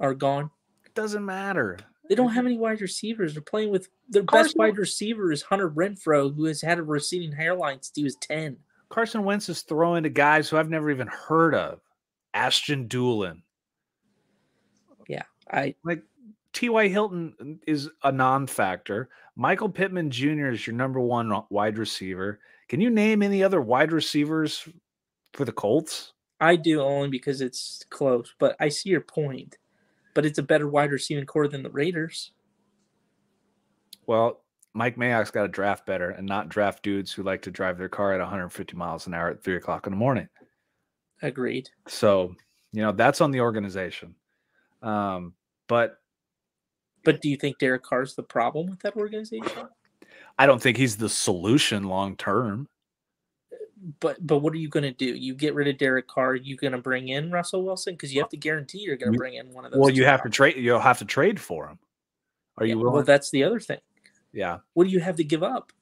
are gone? It doesn't matter. They don't have any wide receivers. They're playing with their best wide receiver is Hunter Renfrow, who has had a receding hairline since he was ten. Carson Wentz is throwing to guys who I've never even heard of. Ashton Dulin. Yeah. I Like T.Y. Hilton is a non-factor. Michael Pittman Jr. is your number one wide receiver. Can you name any other wide receivers for the Colts? I do only because it's close, but I see your point. But it's a better wide receiving corps than the Raiders. Well, Mike Mayock's got to draft better and not draft dudes who like to drive their car at 150 miles an hour at three o'clock in the morning. Agreed. So, you know, that's on the organization. Um, but But do you think Derek Carr's the problem with that organization? I don't think he's the solution long term. But but what are you going to do? You get rid of Derek Carr. You going to bring in Russell Wilson because you have to guarantee you're going to bring in one of those. Well, you have to trade. You'll have to trade for him. Are Yeah, you well, willing? that's the other thing. yeah, What do you have to give up?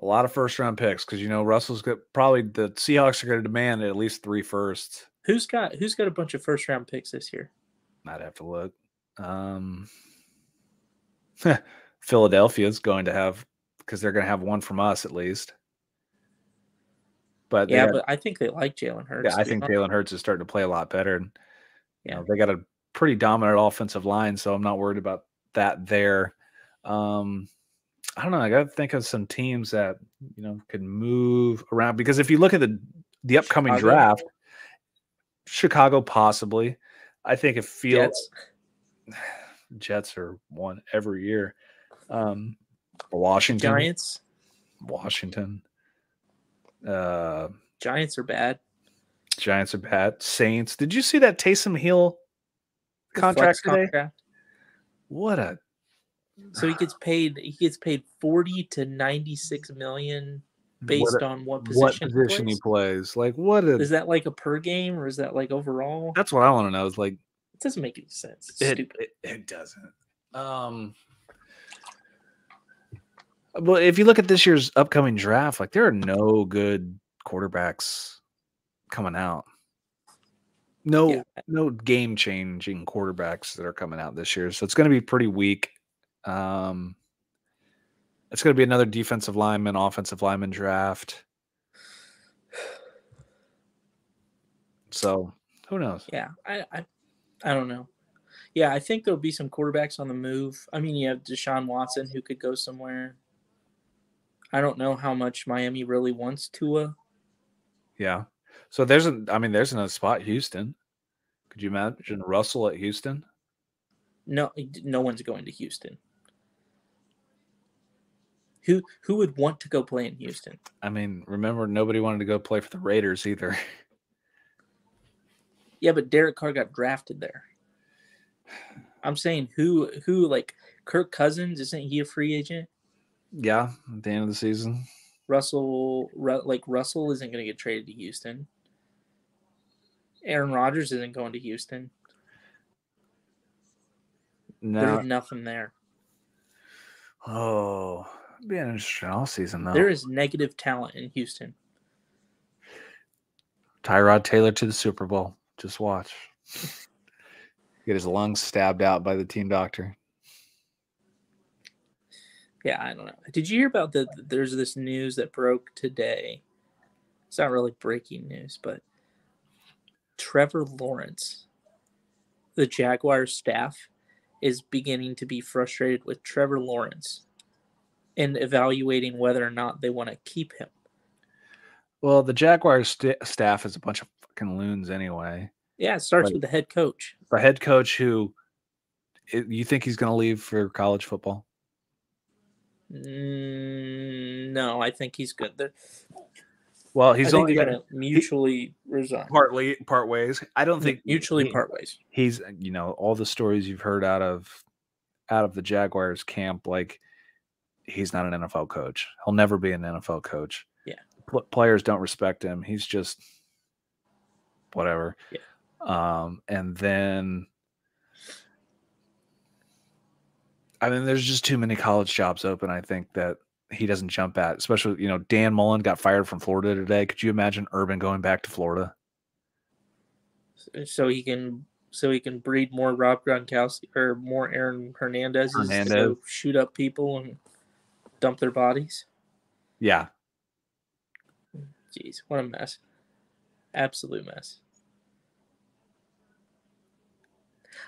a lot of first round picks because you know Russell's got probably the Seahawks are going to demand at least three firsts. Who's got who's got a bunch of first round picks this year? I'd have to look. Um, [laughs] Philadelphia's going to have because they're going to have one from us at least. But Yeah, got- but I think they like Jalen Hurts. yeah, I think. Jalen Hurts is starting to play a lot better. And you Yeah. know, they got a pretty dominant offensive line, so I'm not worried about that there. Um, I don't know. I got to think of some teams that you know could move around because if you look at the the upcoming Chicago? draft, Chicago possibly. I think if Fields Jets, [sighs] Jets are one every year. Um, Washington, Giants, Washington, uh, Giants are bad. Giants are bad. Saints. Did you see that Taysom Hill contract today? contract. What a So he gets paid. He gets paid forty to ninety six million based what, on what what position, position he he plays? plays. Like what a, Is that like a per game or is that like overall? that's what I want to know. Is like It doesn't make any sense. It's it, stupid. it it doesn't. Um but if you look at this year's upcoming draft, like there are no good quarterbacks coming out. No Yeah. no game changing quarterbacks that are coming out this year. So it's going to be pretty weak. Um it's going to be another defensive lineman, offensive lineman draft. So, who knows? Yeah, I, I, I don't know. Yeah, I think there'll be some quarterbacks on the move. I mean, you have Deshaun Watson who could go somewhere. I don't know how much Miami really wants Tua. Yeah. So there's a I mean there's another spot Houston. Could you imagine Russell at Houston? No, no one's going to Houston. Who who would want to go play in Houston? I mean, remember nobody wanted to go play for the Raiders either. [laughs] Yeah, but Derek Carr got drafted there. I'm saying who who like Kirk Cousins isn't he a free agent? Yeah, at the end of the season. Russell Ru- like Russell isn't going to get traded to Houston. Aaron Rodgers isn't going to Houston. No. There's nothing there. Oh, it'd be an interesting all season though. There is negative talent in Houston. Tyrod Taylor to the Super Bowl. Just watch. [laughs] Get his lungs stabbed out by the team doctor. Yeah, I don't know. Did you hear about the? There's this news that broke today. It's not really breaking news, but Trevor Lawrence, the Jaguars staff, is beginning to be frustrated with Trevor Lawrence and evaluating whether or not they want to keep him. Well, the Jaguars st- staff is a bunch of fucking loons anyway. Yeah, it starts Right. with the head coach. The head coach who you think he's going to leave for college football? Mm, no, I think he's good. They're, Well, he's only going to mutually resign. partly part ways. I don't think mutually he- part ways. he's you know all the stories you've heard out of out of the Jaguars camp like he's not an NFL coach. He'll never be an NFL coach. Yeah. Pl- players don't respect him. He's just whatever. Yeah. Um and then I mean there's just too many college jobs open I think that he doesn't jump at. Especially, you know, Dan Mullen got fired from Florida today. Could you imagine Urban going back to Florida? so he can so he can breed more Rob Gronkowski or more Aaron Hernandez to Hernandez. shoot up people and dump their bodies. Yeah. Jeez, what a mess! Absolute mess.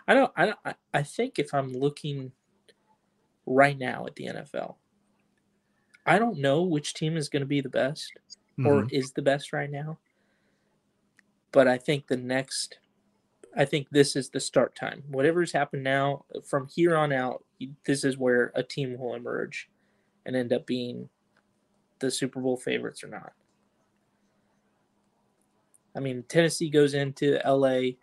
I don't. I don't. I- I think if I'm looking right now at the NFL, I don't know which team is going to be the best or Mhm. is the best right now. But I think the next, I think this is the start time. Whatever's happened now, from here on out, this is where a team will emerge and end up being the Super Bowl favorites or not. I mean, Tennessee goes into LA,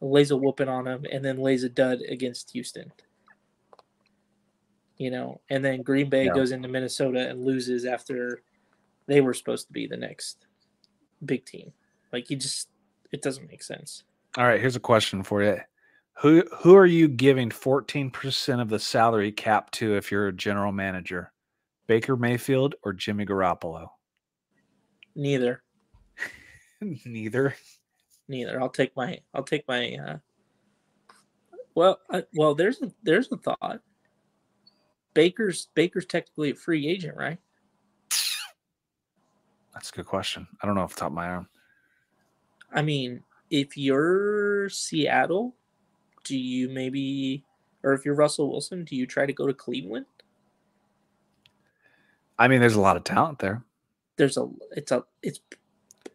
lays a whooping on them, and then lays a dud against Houston. You know, and then Green Bay Yeah. goes into Minnesota and loses after they were supposed to be the next big team. Like you just, it doesn't make sense. All right, here's a question for you. Who who are you giving 14% of the salary cap to if you're a general manager? Baker Mayfield or Jimmy Garoppolo? Neither, [laughs] Neither. neither. I'll take my, I'll take my. uh Well, I, well, there's a there's a thought. Baker's Baker's technically a free agent, right? That's a good question. I don't know off the top of my arm. I mean, if you're Seattle, do you maybe, or if you're Russell Wilson, do you try to go to Cleveland? I mean, there's a lot of talent there. There's a, it's a, it's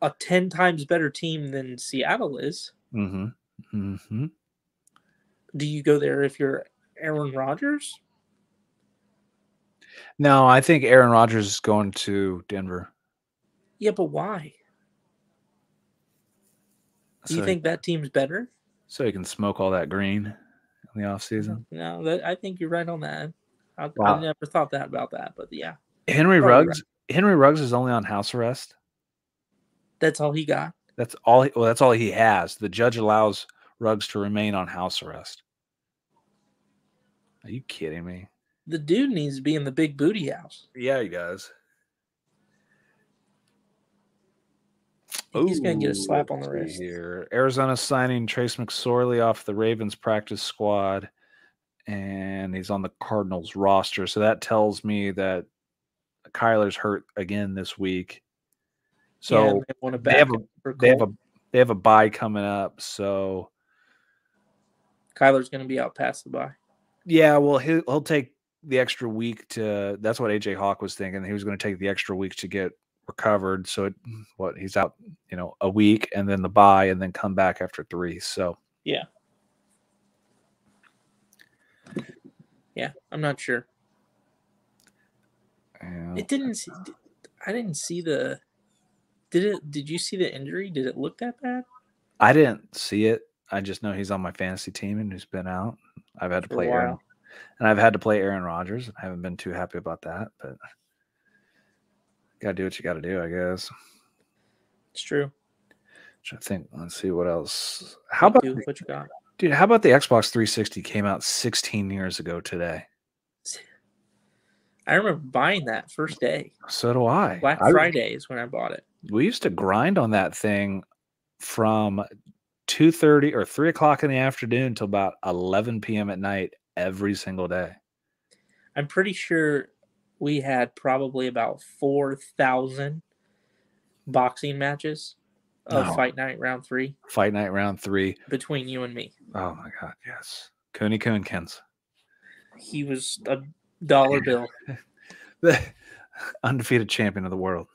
a ten times better team than Seattle is. Mm-hmm. Mm-hmm. Do you go there if you're Aaron Rodgers? No, I think Aaron Rodgers is going to Denver. Yeah, but why? Do you So- think that team's better? so he can smoke all that green in the offseason? No, that I think you're right on that. I, Wow. I never thought that about that, but yeah, Henry Probably Ruggs Henry Ruggs is only on house arrest. That's all he got. That's all. He, well, that's all he has. The judge allows Ruggs to remain on house arrest. Are you kidding me? The dude needs to be in the big booty house. Yeah, he does. He's gonna get a slap on the wrist. Here, Arizona signing Trace McSorley off the Ravens practice squad, and he's on the Cardinals roster. So that tells me that Kyler's hurt again this week. So yeah, they they have a- they have a they have a bye coming up. So Kyler's gonna be out past the bye. yeah, well he'll, he'll take the extra week to. That's what AJ Hawk was thinking. He was going to take the extra week to get recovered. So it, what he's out, you know, a week and then the bye and then come back after three. So Yeah, Yeah, I'm not sure. yeah. It didn't. see- I didn't see the. Did it? Did you see the injury? Did it look that bad? I didn't see it. I just know he's on my fantasy team and he's been out. I've had to play while. And I've had to play Aaron Rodgers. I haven't been too happy about that, but gotta do what you gotta do, I guess. It's true. To think. Let's see what else. How about what you got? dude? How about the Xbox 360 came out 16 years ago today? I remember buying that first day. So do I. Black I- Friday is when I bought it. we used to grind on that thing from 2.30 or 3 o'clock in the afternoon till about 11 p.m at night every single day I'm pretty sure we had probably about four thousand boxing matches of No. Fight Night Round Three fight night round three. between you and me. Oh my god yes cooney coonkins He was a dollar [laughs] bill. the undefeated champion of the world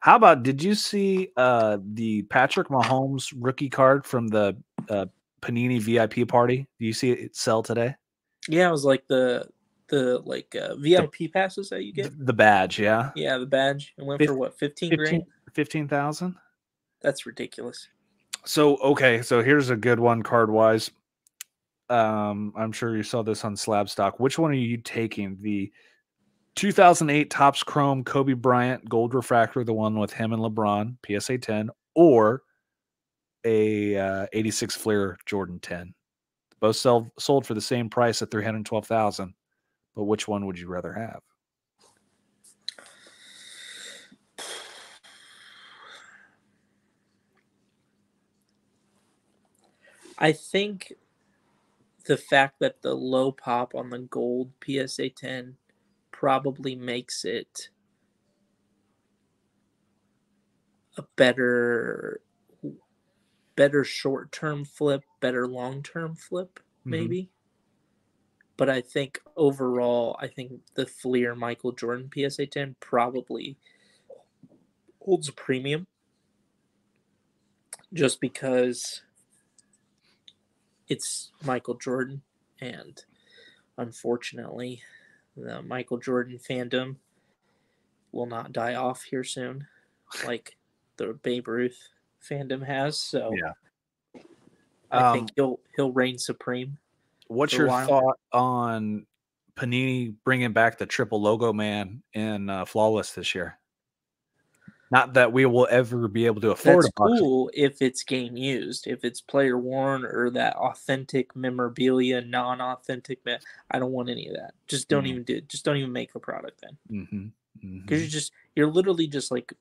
how about did you see uh the patrick mahomes rookie card from the uh, panini vip party do you see it sell today Yeah, it was like the the like uh, VIP passes that you get. the badge yeah Yeah, the badge. It went Fif- for what, fifteen 15 grand? 15000 That's ridiculous. So okay, so here's a good one card wise. Um, I'm sure you saw this on Slabstox. Which one are you taking? The 2008 Topps Chrome Kobe Bryant Gold Refractor, the one with him and LeBron, PSA 10, or a uh, 86 Fleer Jordan 10? Both sell, sold for the same price at 312,000. But which one would you rather have? I think the fact that the low pop on the gold PSA 10 probably makes it a better better short-term flip, better long-term flip Mhm. maybe. But I think overall, I think the Fleer Michael Jordan PSA 10 probably holds a premium just because it's Michael Jordan, and unfortunately, the Michael Jordan fandom will not die off here soon, like the Babe Ruth fandom has. So Yeah. I Um, think he'll he'll reign supreme. What's your thought on Panini bringing back the triple logo man in uh, Flawless this year? Not that we will ever be able to afford That's cool if it's game used, if it's player worn or that authentic memorabilia, non-authentic. Me- I don't want any of that. Just don't Mhm. even do. It. Just don't even make the product then. Mm-hmm. because you're just you're literally just like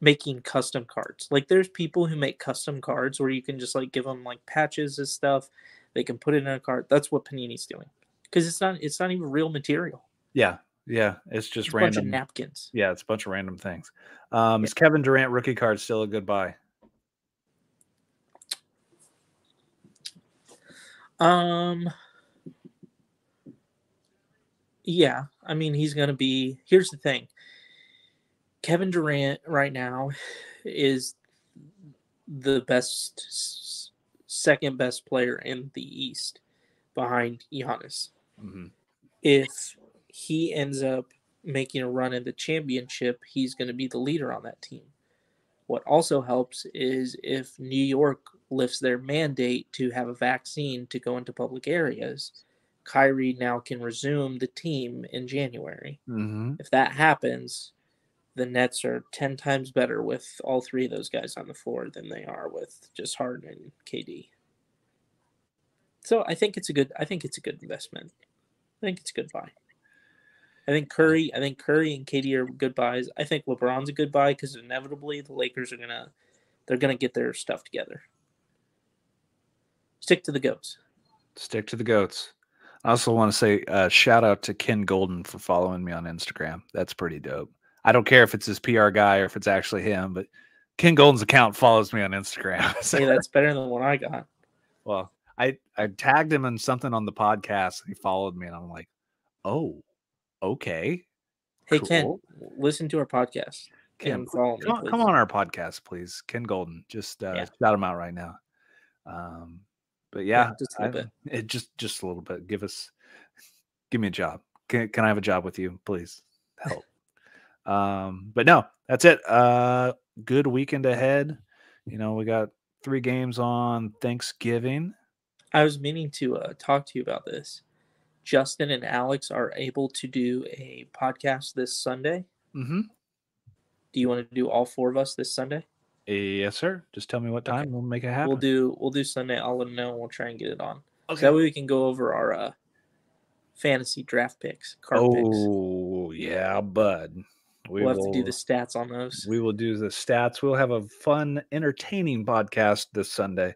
making custom cards. Like there's people who make custom cards where you can just like give them like patches and stuff. They can put it in a card. That's what panini's doing. Because it's not it's not even real material. Yeah, yeah. It's just it's a bunch of random. napkins. Yeah, it's a bunch of random things. Um, Is Kevin Durant rookie card still a good buy? um yeah. I mean he's gonna be here's the thing kevin durant right now is the best second best player in the east behind Giannis. Mm-hmm. if he ends up making a run in the championship, he's going to be the leader on that team. What also helps is if New York lifts their mandate to have a vaccine to go into public areas, Kyrie now can resume the team in January. Mm-hmm. If that happens, the Nets are 10 times better with all three of those guys on the floor than they are with just Harden and KD. So I think it's a good I think it's a good investment. I think it's a good buy. I think Curry, I think Curry and KD are good buys. I think LeBron's a good buy because inevitably the Lakers are gonna they're gonna get their stuff together. Stick to the goats. Stick to the goats. I also want to say uh, shout out to Ken Goldin for following me on Instagram. That's pretty dope. I don't care if it's his PR guy or if it's actually him, but Ken Goldin's account follows me on Instagram. [laughs] so, hey, that's better than what I got. Well, I I tagged him in something on the podcast. And he followed me, and I'm like, oh, okay. Hey cool. Ken, listen to our podcast. Ken, come, me, come, on our podcast, please. Ken Goldin, just uh, yeah. shout him out right now. Um, but yeah, yeah just a little I, bit. It just just a little bit. Give us, give me a job. Can can I have a job with you, please? Help. Um, but no, that's it. Uh, good weekend ahead. You know, we got three games on Thanksgiving. I was meaning to uh, talk to you about this. Justin and Alex are able to do a podcast this Sunday. Mm-hmm. Do you want to do all four of us this Sunday? Yes, sir. Just tell me what time. Okay. We'll make it happen. We'll do we'll do Sunday. I'll let them know. We'll try and get it on. Okay. So that way we can go over our uh, fantasy draft picks. oh picks. yeah, bud. We will have to do the stats on those. We will do the stats. We'll have a fun, entertaining podcast this Sunday.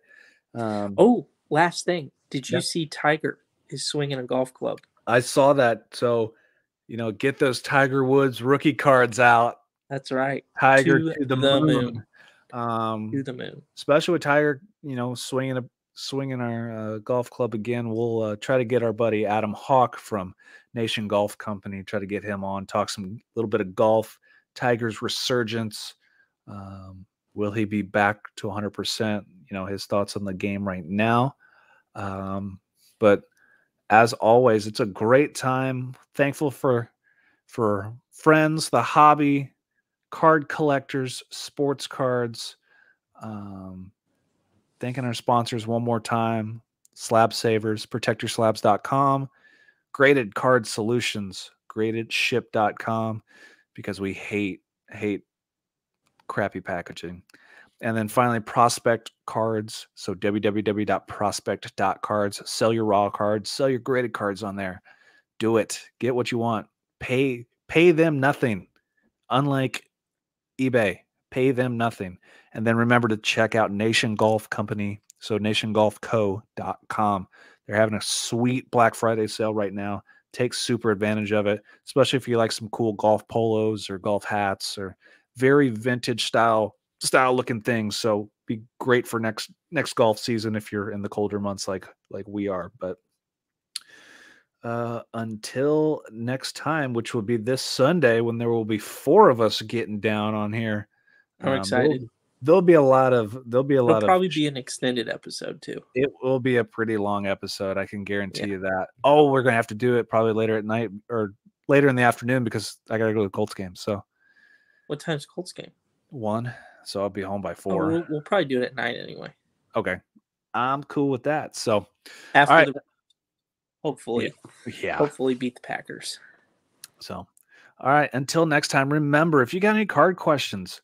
Um, oh, last thing. Did you yeah. see Tiger is swinging a golf club? I saw that. So, you know, get those Tiger Woods rookie cards out. That's right. Tiger to, to the, the, moon. moon. Um, to the moon. Especially with Tiger, you know, swinging a swinging our uh, golf club again. We'll uh, try to get our buddy Adam Hawk from Nation Golf Company. Try to get him on, talk some little bit of golf. Tiger's resurgence. Um, will he be back to 100%? You know, his thoughts on the game right now. Um, but as always, it's a great time. Thankful for for friends, the hobby, card collectors, sports cards. Um, thanking our sponsors one more time Slab Savers, protectyourslabs.com, graded card solutions, gradedship.com, because we hate, hate crappy packaging. And then finally, prospect cards. So www.prospect.cards. Sell your raw cards, sell your graded cards on there. Do it. Get what you want. Pay pay them nothing. Unlike eBay, pay them nothing. And then remember to check out Nation Golf Company. So nationgolfco.com. They're having a sweet Black Friday sale right now. Take super advantage of it, especially if you like some cool golf polos or golf hats or very vintage style style looking things. So be great for next next golf season if you're in the colder months like like we are. But uh, until next time, which will be this Sunday when there will be four of us getting down on here. I'm um, excited. There'll, be a lot of there'll be a It'll lot probably of be an extended episode too. It will be a pretty long episode. I can guarantee yeah. you that. Oh, we're gonna have to do it probably later at night or later in the afternoon because I gotta go to the Colts game. So, what time's Colts game? One. So I'll be home by four. Oh, we'll, we'll, probably do it at night anyway. Okay, I'm cool with that. So after right. the hopefully. Yeah. Hopefully beat the Packers. So, all right. Until next time, remember if you got any card questions,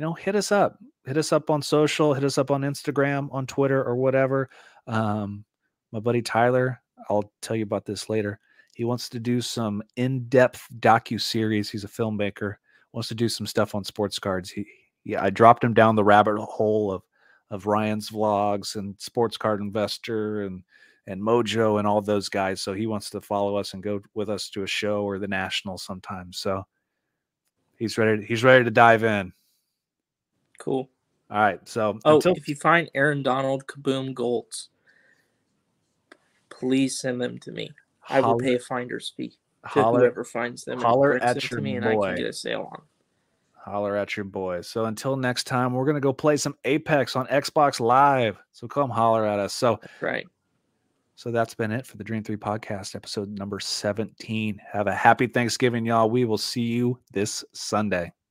you know, hit us up. Hit us up on social, hit us up on Instagram, on Twitter, or whatever. Um, my buddy Tyler, I'll tell you about this later. He wants to do some in-depth docu series. He's a filmmaker. Wants to do some stuff on sports cards. He, yeah, I dropped him down the rabbit hole of of Ryan's vlogs and Sports Card Investor and and Mojo and all those guys. So he wants to follow us and go with us to a show or the national sometime. So he's ready. He's ready to dive in. Cool. All right. So oh, until... if you find Aaron Donald Kaboom Golds, please send them to me. I will pay a finder's fee to holler, whoever finds them. Holler at them your boy. and I can get a sale on. Holler at your boy. So until next time, we're gonna go play some Apex on Xbox Live. So come holler at us. So right. So that's been it for the Dream 3 podcast, episode number 17. Have a happy Thanksgiving, y'all. We will see you this Sunday.